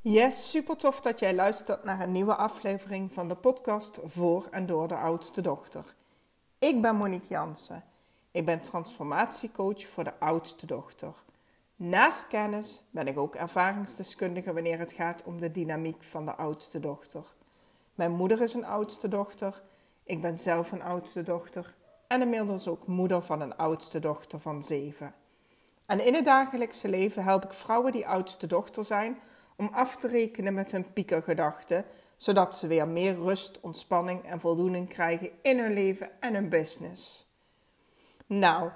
Yes, super tof dat jij luistert naar een nieuwe aflevering van de podcast Voor en Door de Oudste Dochter. Ik ben Monique Jansen. Ik ben transformatiecoach voor de oudste dochter. Naast kennis ben ik ook ervaringsdeskundige wanneer het gaat om de dynamiek van de oudste dochter. Mijn moeder is een oudste dochter, ik ben zelf een oudste dochter en inmiddels ook moeder van een oudste dochter van zeven. En in het dagelijkse leven help ik vrouwen die oudste dochter zijn om af te rekenen met hun piekergedachten, zodat ze weer meer rust, ontspanning en voldoening krijgen in hun leven en hun business. Nou,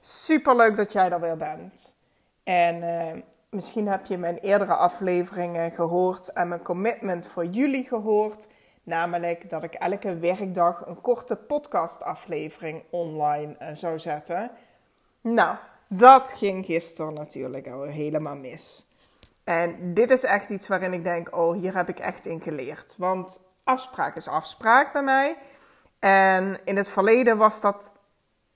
super leuk dat jij er weer bent. En uh, misschien heb je mijn eerdere afleveringen gehoord en mijn commitment voor jullie gehoord. Namelijk dat ik elke werkdag een korte podcastaflevering online uh, zou zetten. Nou, dat ging gisteren natuurlijk al helemaal mis. En dit is echt iets waarin ik denk: oh, hier heb ik echt in geleerd. Want afspraak is afspraak bij mij. En in het verleden was dat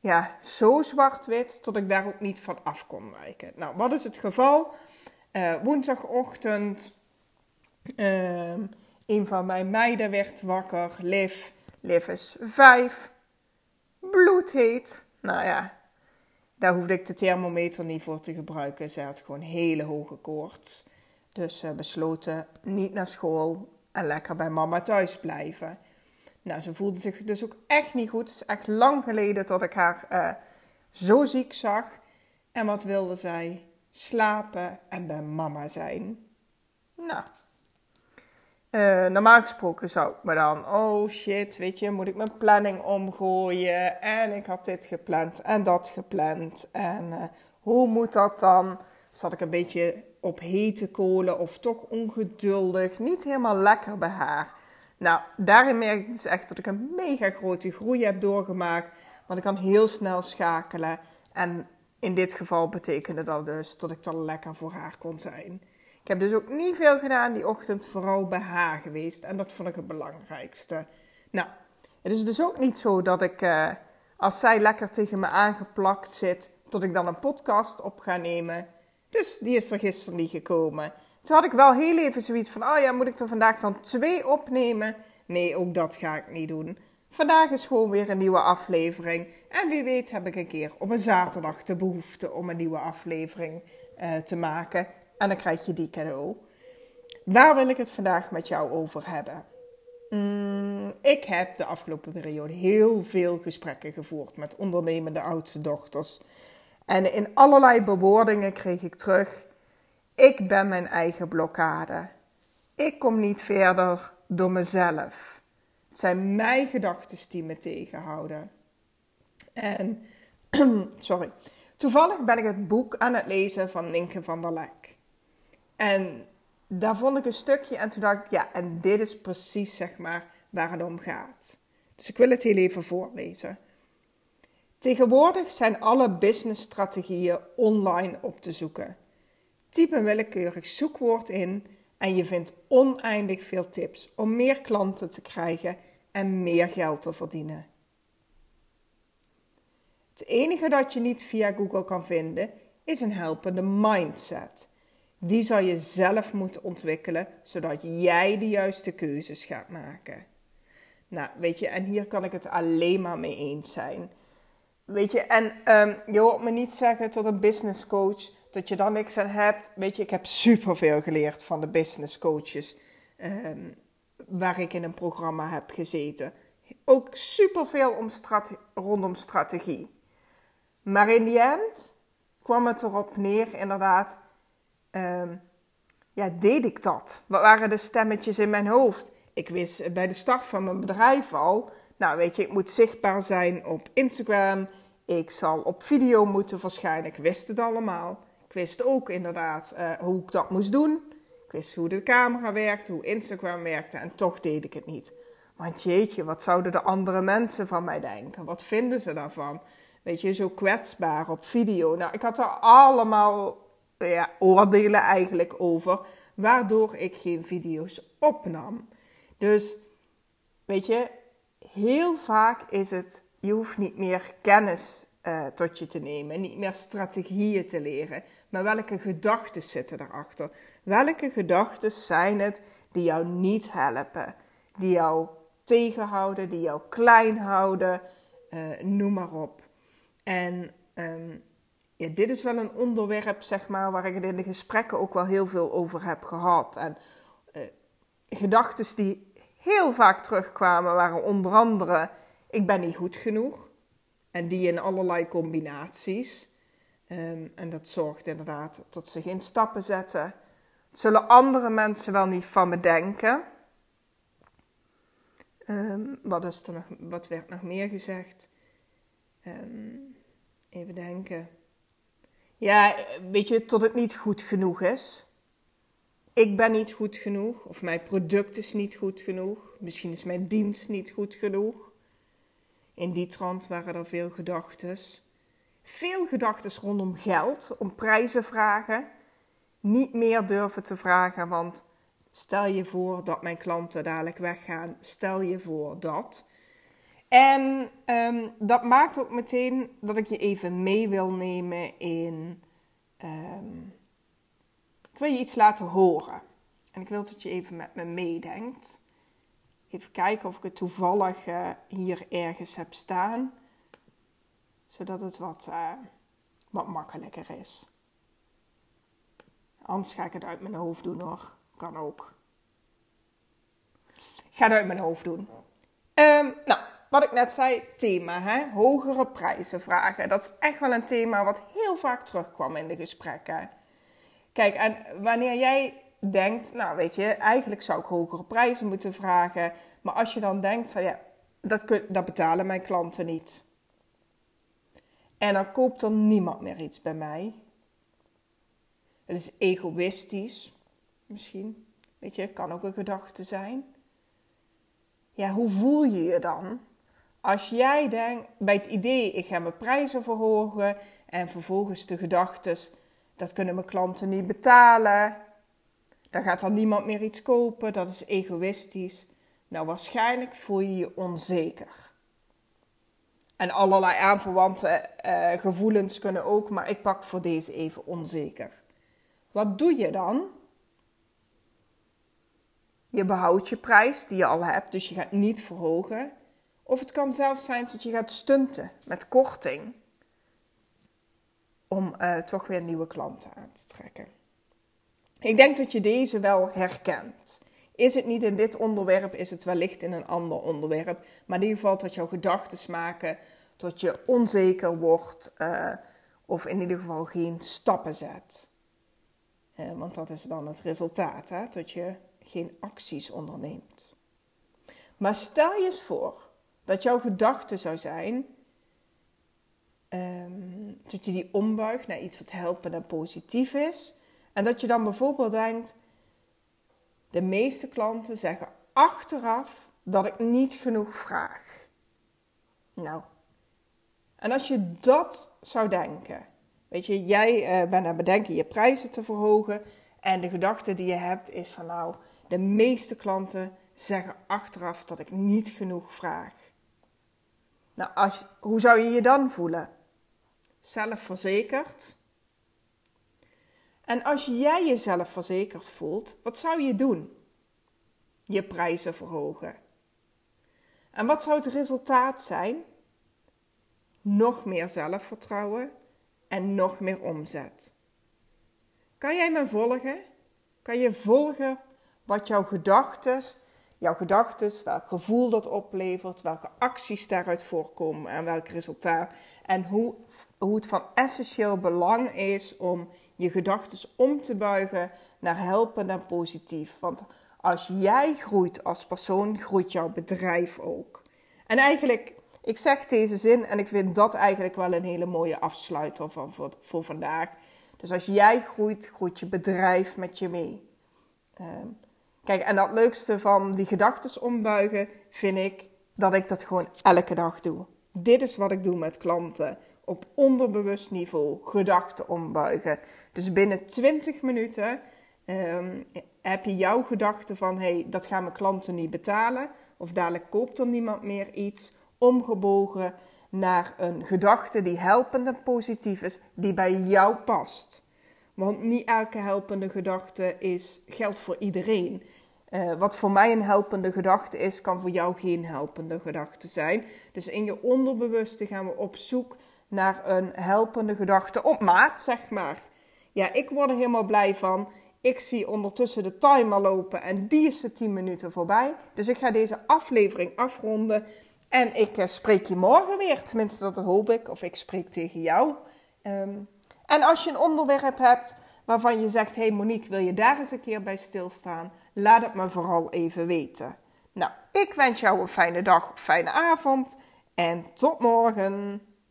ja, zo zwart-wit dat ik daar ook niet van af kon wijken. Nou, wat is het geval? Uh, woensdagochtend, uh, een van mijn meiden werd wakker. Liv, Liv is vijf, bloedheet. Nou ja, daar hoefde ik de thermometer niet voor te gebruiken. Ze had gewoon hele hoge koorts. Dus uh, besloten niet naar school en lekker bij mama thuis blijven. Nou, ze voelde zich dus ook echt niet goed. Het is echt lang geleden dat ik haar uh, zo ziek zag. En wat wilde zij? Slapen en bij mama zijn. Nou, uh, normaal gesproken zou ik me dan, oh shit, weet je, moet ik mijn planning omgooien? En ik had dit gepland en dat gepland. En uh, hoe moet dat dan? Zat ik een beetje op hete kolen of toch ongeduldig, niet helemaal lekker bij haar. Nou, daarin merk ik dus echt dat ik een mega grote groei heb doorgemaakt. Want ik kan heel snel schakelen. En in dit geval betekende dat dus dat ik dan lekker voor haar kon zijn. Ik heb dus ook niet veel gedaan die ochtend, vooral bij haar geweest. En dat vond ik het belangrijkste. Nou, het is dus ook niet zo dat ik, uh, als zij lekker tegen me aangeplakt zit, dat ik dan een podcast op ga nemen. Dus die is er gisteren niet gekomen. Toen had ik wel heel even zoiets van: oh ja, moet ik er vandaag dan twee opnemen? Nee, ook dat ga ik niet doen. Vandaag is gewoon weer een nieuwe aflevering. En wie weet heb ik een keer op een zaterdag de behoefte om een nieuwe aflevering uh, te maken. En dan krijg je die cadeau. Waar wil ik het vandaag met jou over hebben? Mm, ik heb de afgelopen periode heel veel gesprekken gevoerd met ondernemende oudste dochters. En in allerlei bewoordingen kreeg ik terug: ik ben mijn eigen blokkade. Ik kom niet verder door mezelf. Het zijn mijn gedachten die me tegenhouden. En, sorry. Toevallig ben ik het boek aan het lezen van Ninke van der Lek. En daar vond ik een stukje en toen dacht ik, ja, en dit is precies zeg maar waar het om gaat. Dus ik wil het heel even voorlezen. Tegenwoordig zijn alle businessstrategieën online op te zoeken. Typ een willekeurig zoekwoord in en je vindt oneindig veel tips om meer klanten te krijgen en meer geld te verdienen. Het enige dat je niet via Google kan vinden is een helpende mindset. Die zal je zelf moeten ontwikkelen, zodat jij de juiste keuzes gaat maken. Nou, weet je, en hier kan ik het alleen maar mee eens zijn. Weet je, en um, je hoort me niet zeggen tot een business coach dat je dan niks aan hebt. Weet je, ik heb superveel geleerd van de business coaches um, waar ik in een programma heb gezeten. Ook superveel om rondom strategie. Maar in die end kwam het erop neer, inderdaad. Um, ja, deed ik dat? Wat waren de stemmetjes in mijn hoofd? Ik wist bij de start van mijn bedrijf al. Nou, weet je, ik moet zichtbaar zijn op Instagram. Ik zal op video moeten verschijnen. Ik wist het allemaal. Ik wist ook inderdaad uh, hoe ik dat moest doen. Ik wist hoe de camera werkte, hoe Instagram werkte. En toch deed ik het niet. Want jeetje, wat zouden de andere mensen van mij denken? Wat vinden ze daarvan? Weet je, zo kwetsbaar op video. Nou, ik had er allemaal ja, oordelen eigenlijk over. Waardoor ik geen video's opnam. Dus, weet je, heel vaak is het je hoeft niet meer kennis eh, tot je te nemen. Niet meer strategieën te leren. Maar welke gedachten zitten daarachter? Welke gedachten zijn het die jou niet helpen? Die jou tegenhouden, die jou klein houden, uh, noem maar op. En ehm, ja, dit is wel een onderwerp, zeg maar, waar ik het in de gesprekken ook wel heel veel over heb gehad. En uh, gedachten die heel vaak terugkwamen waren onder andere: ik ben niet goed genoeg. En die in allerlei combinaties. Ehm, en dat zorgt inderdaad tot ze geen stappen zetten. zullen andere mensen wel niet van me denken. Um, wat, is er nog, wat werd nog meer gezegd? Ehm, even denken. Ja, weet je, tot het niet goed genoeg is. Ik ben niet goed genoeg, of mijn product is niet goed genoeg. Misschien is mijn dienst niet goed genoeg. In die trant waren er veel gedachten. Veel gedachten rondom geld, om prijzen vragen. Niet meer durven te vragen, want stel je voor dat mijn klanten dadelijk weggaan. Stel je voor dat. En ehm, dat maakt ook meteen dat ik je even mee wil nemen in. Ehm, ik wil je iets laten horen. En ik wil dat je even met me meedenkt. Even kijken of ik het toevallig uh, hier ergens heb staan. Zodat het wat, uh, wat makkelijker is. Anders ga ik het uit mijn hoofd doen hoor. Kan ook. Ik ga het uit mijn hoofd doen. Um, nou, wat ik net zei, thema, hè? hogere prijzen vragen. Dat is echt wel een thema wat heel vaak terugkwam in de gesprekken. Kijk, en wanneer jij denkt, nou weet je, eigenlijk zou ik hogere prijzen moeten vragen. Maar als je dan denkt van ja, dat, dat betalen mijn klanten niet. En dan koopt er niemand meer iets bij mij. Het is egoïstisch, misschien. Weet je, kan ook een gedachte zijn. Ja, hoe voel je je dan? Als jij denkt, bij het idee, ik ga mijn prijzen verhogen en vervolgens de gedachten, dat kunnen mijn klanten niet betalen. Dan gaat er niemand meer iets kopen, dat is egoïstisch. Nou, waarschijnlijk voel je je onzeker. En allerlei aanverwante uh, gevoelens kunnen ook, maar ik pak voor deze even onzeker. Wat doe je dan? Je behoudt je prijs die je al hebt, dus je gaat niet verhogen. Of het kan zelfs zijn dat je gaat stunten met korting om uh, toch weer nieuwe klanten aan te trekken. Ik denk dat je deze wel herkent. Is het niet in dit onderwerp, is het wellicht in een ander onderwerp. Maar in ieder geval dat jouw gedachten maken, tot je onzeker wordt uh, of in ieder geval geen stappen zet. Uh, want dat is dan het resultaat, hè? dat je geen acties onderneemt. Maar stel je eens voor dat jouw gedachte zou zijn um, dat je die ombuigt naar iets wat helpend en positief is. En dat je dan bijvoorbeeld denkt: de meeste klanten zeggen achteraf dat ik niet genoeg vraag. Nou, en als je dat zou denken, weet je, jij uh, bent aan het bedenken je prijzen te verhogen. En de gedachte die je hebt is van nou, de meeste klanten zeggen achteraf dat ik niet genoeg vraag. Nou, als, hoe zou je je dan voelen? Zelfverzekerd. En als jij jezelf verzekerd voelt, wat zou je doen? Je prijzen verhogen. En wat zou het resultaat zijn? Nog meer zelfvertrouwen en nog meer omzet. Kan jij me volgen? Kan je volgen wat jouw gedachten jouw gedachten, welk gevoel dat oplevert, welke acties daaruit voorkomen en welk resultaat. En hoe, hoe het van essentieel belang is om je gedachten om te buigen naar helpen en positief. Want als jij groeit als persoon, groeit jouw bedrijf ook. En eigenlijk, ik zeg deze zin en ik vind dat eigenlijk wel een hele mooie afsluiter van, voor, vandaag. Dus als jij groeit, groeit je bedrijf met je mee. Um, Kijk, en dat leukste van die gedachten ombuigen vind ik dat ik dat gewoon elke dag doe. Dit is wat ik doe met klanten op onderbewust niveau, gedachten ombuigen. Dus binnen 20 minuten um, heb je jouw gedachte van hey, dat gaan mijn klanten niet betalen of dadelijk koopt er niemand meer iets, omgebogen naar een gedachte die helpend en positief is, die bij jou past. Want niet elke helpende gedachte is, geldt voor iedereen. Uh, wat voor mij een helpende gedachte is, kan voor jou geen helpende gedachte zijn. Dus in je onderbewuste gaan we op zoek naar een helpende gedachte op maat, zeg maar. Ja, ik word er helemaal blij van. Ik zie ondertussen de timer lopen en die is de 10 minuten voorbij. Dus ik ga deze aflevering afronden. En ik uh, spreek je morgen weer. Tenminste, dat hoop ik. Of ik spreek tegen jou. Um, en als je een onderwerp hebt waarvan je zegt: Hey Monique, wil je daar eens een keer bij stilstaan? Laat het me vooral even weten. Nou, ik wens jou een fijne dag fijne avond. En tot morgen.